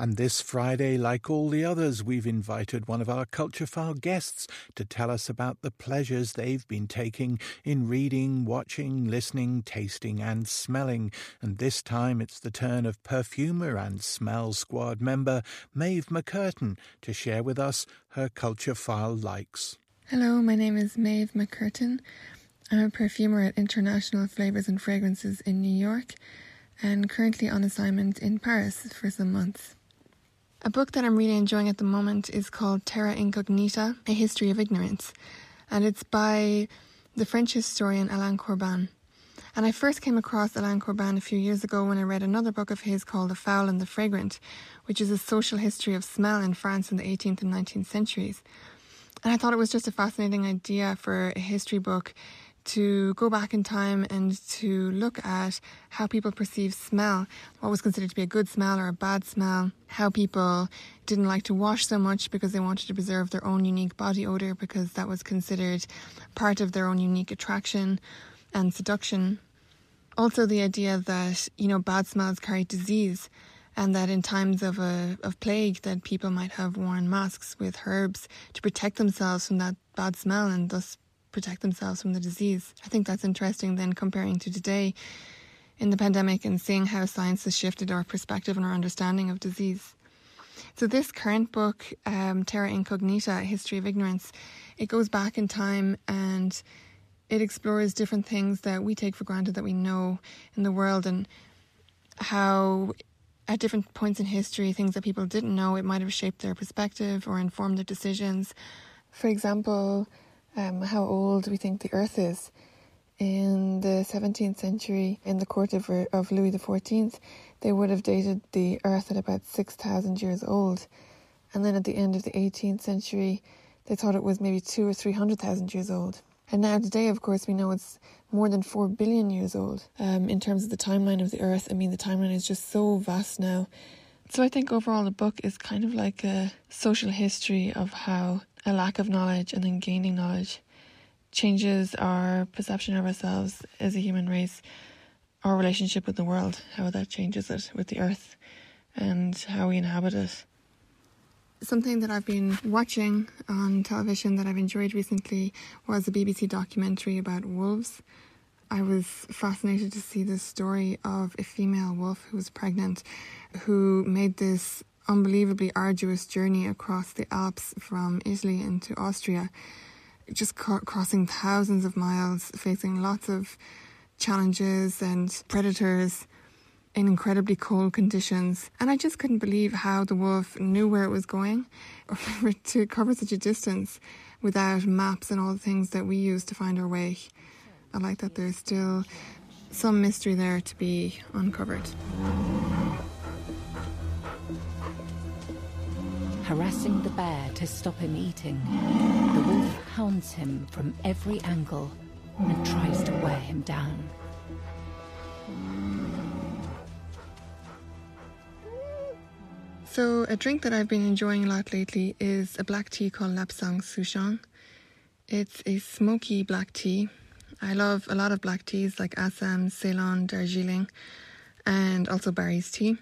And this Friday, like all the others, we've invited one of our Culture File guests to tell us about the pleasures they've been taking in reading, watching, listening, tasting, and smelling. And this time it's the turn of perfumer and Smell Squad member Maeve McCurtain to share with us her Culture File likes. Hello, my name is Maeve McCurtain. I'm a perfumer at International Flavors and Fragrances in New York and currently on assignment in Paris for some months. A book that I'm really enjoying at the moment is called Terra Incognita A History of Ignorance, and it's by the French historian Alain Corbin. And I first came across Alain Corbin a few years ago when I read another book of his called The Foul and the Fragrant, which is a social history of smell in France in the 18th and 19th centuries. And I thought it was just a fascinating idea for a history book to go back in time and to look at how people perceive smell, what was considered to be a good smell or a bad smell, how people didn't like to wash so much because they wanted to preserve their own unique body odor because that was considered part of their own unique attraction and seduction. Also, the idea that, you know, bad smells carry disease and that in times of a of plague that people might have worn masks with herbs to protect themselves from that bad smell and thus protect themselves from the disease. I think that's interesting then comparing to today in the pandemic and seeing how science has shifted our perspective and our understanding of disease. So this current book, um, Terra Incognita, History of Ignorance, it goes back in time and it explores different things that we take for granted that we know in the world and how at different points in history, things that people didn't know, it might have shaped their perspective or informed their decisions. For example, um, how old we think the Earth is. In the 17th century, in the court of, of Louis XIV, they would have dated the Earth at about 6,000 years old. And then at the end of the 18th century, they thought it was maybe two or 300,000 years old. And now today, of course, we know it's more than 4 billion years old. Um, in terms of the timeline of the Earth, I mean, the timeline is just so vast now. So I think overall the book is kind of like a social history of how a lack of knowledge and then gaining knowledge changes our perception of ourselves as a human race, our relationship with the world, how that changes it with the earth, and how we inhabit it. Something that I've been watching on television that I've enjoyed recently was a BBC documentary about wolves. I was fascinated to see the story of a female wolf who was pregnant who made this unbelievably arduous journey across the Alps from Italy into Austria, just ca- crossing thousands of miles, facing lots of challenges and predators in incredibly cold conditions. And I just couldn't believe how the wolf knew where it was going to cover such a distance without maps and all the things that we use to find our way. I like that there's still some mystery there to be uncovered. Harassing the bear to stop him eating. The wolf hounds him from every angle and tries to wear him down. So, a drink that I've been enjoying a lot lately is a black tea called Lapsang Souchong. It's a smoky black tea. I love a lot of black teas like Assam, Ceylon, Darjeeling, and also Barry's tea.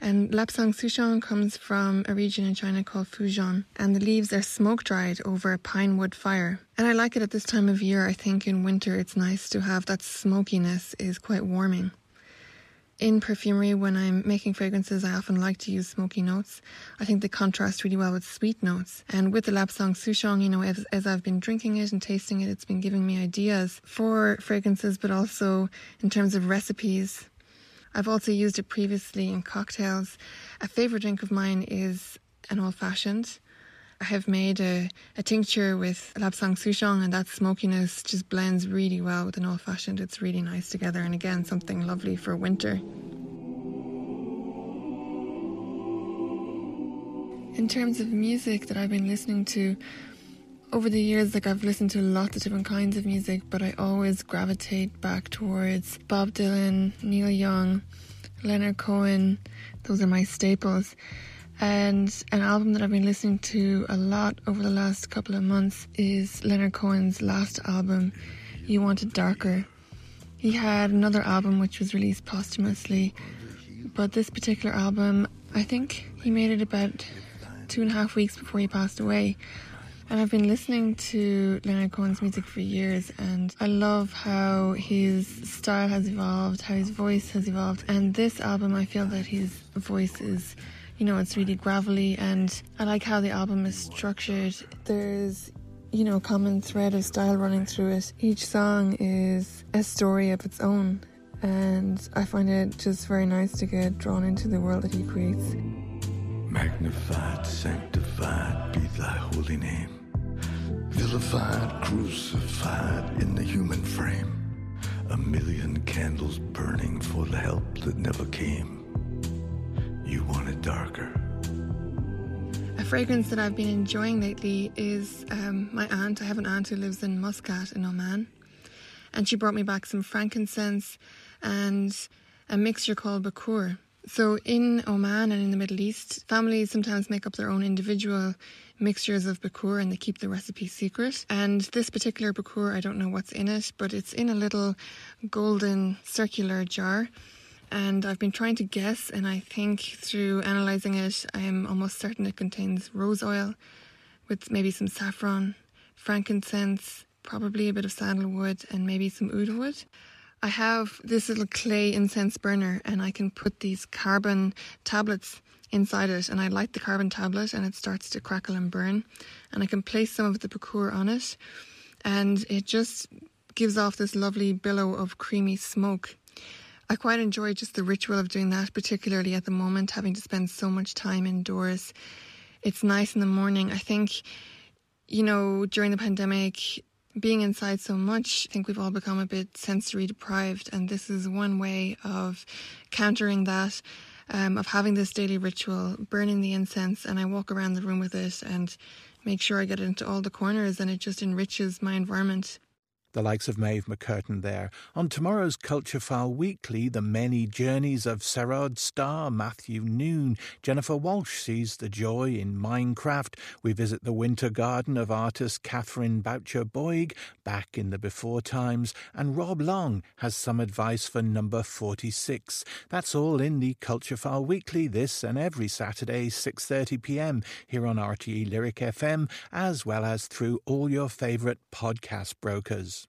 And Lapsang Souchong comes from a region in China called Fujian, and the leaves are smoke dried over a pine wood fire. And I like it at this time of year. I think in winter it's nice to have that smokiness is quite warming. In perfumery, when I'm making fragrances, I often like to use smoky notes. I think they contrast really well with sweet notes. And with the Lapsang Souchong, you know, as, as I've been drinking it and tasting it, it's been giving me ideas for fragrances, but also in terms of recipes I've also used it previously in cocktails. A favourite drink of mine is an old fashioned. I have made a, a tincture with Lapsang Souchong, and that smokiness just blends really well with an old fashioned. It's really nice together, and again, something lovely for winter. In terms of music that I've been listening to, over the years, like I've listened to lots of different kinds of music, but I always gravitate back towards Bob Dylan, Neil Young, Leonard Cohen. Those are my staples. And an album that I've been listening to a lot over the last couple of months is Leonard Cohen's last album, You Want It Darker. He had another album which was released posthumously, but this particular album I think he made it about two and a half weeks before he passed away. And I've been listening to Leonard Cohen's music for years, and I love how his style has evolved, how his voice has evolved. And this album, I feel that his voice is, you know, it's really gravelly, and I like how the album is structured. There's, you know, a common thread of style running through it. Each song is a story of its own, and I find it just very nice to get drawn into the world that he creates. Magnified, sanctified be thy holy name. Vilified, crucified in the human frame. A million candles burning for the help that never came. You want it darker. A fragrance that I've been enjoying lately is um, my aunt. I have an aunt who lives in Muscat in Oman, and she brought me back some frankincense and a mixture called Bakur. So, in Oman and in the Middle East, families sometimes make up their own individual mixtures of bakur and they keep the recipe secret. And this particular bakur, I don't know what's in it, but it's in a little golden circular jar. And I've been trying to guess, and I think through analysing it, I am almost certain it contains rose oil with maybe some saffron, frankincense, probably a bit of sandalwood, and maybe some oud wood. I have this little clay incense burner and I can put these carbon tablets inside it and I light the carbon tablet and it starts to crackle and burn and I can place some of the bakur on it and it just gives off this lovely billow of creamy smoke. I quite enjoy just the ritual of doing that, particularly at the moment, having to spend so much time indoors. It's nice in the morning. I think, you know, during the pandemic, being inside so much, I think we've all become a bit sensory deprived, and this is one way of countering that. Um, of having this daily ritual, burning the incense, and I walk around the room with it and make sure I get it into all the corners, and it just enriches my environment the likes of Maeve McCurtain there. On tomorrow's Culture File Weekly, the many journeys of Sherrod Starr, Matthew Noon, Jennifer Walsh sees the joy in Minecraft. We visit the winter garden of artist Catherine Boucher Boyd, back in the before times, and Rob Long has some advice for number 46. That's all in the Culture File Weekly this and every Saturday 6:30 p.m. here on RTE Lyric FM as well as through all your favorite podcast brokers.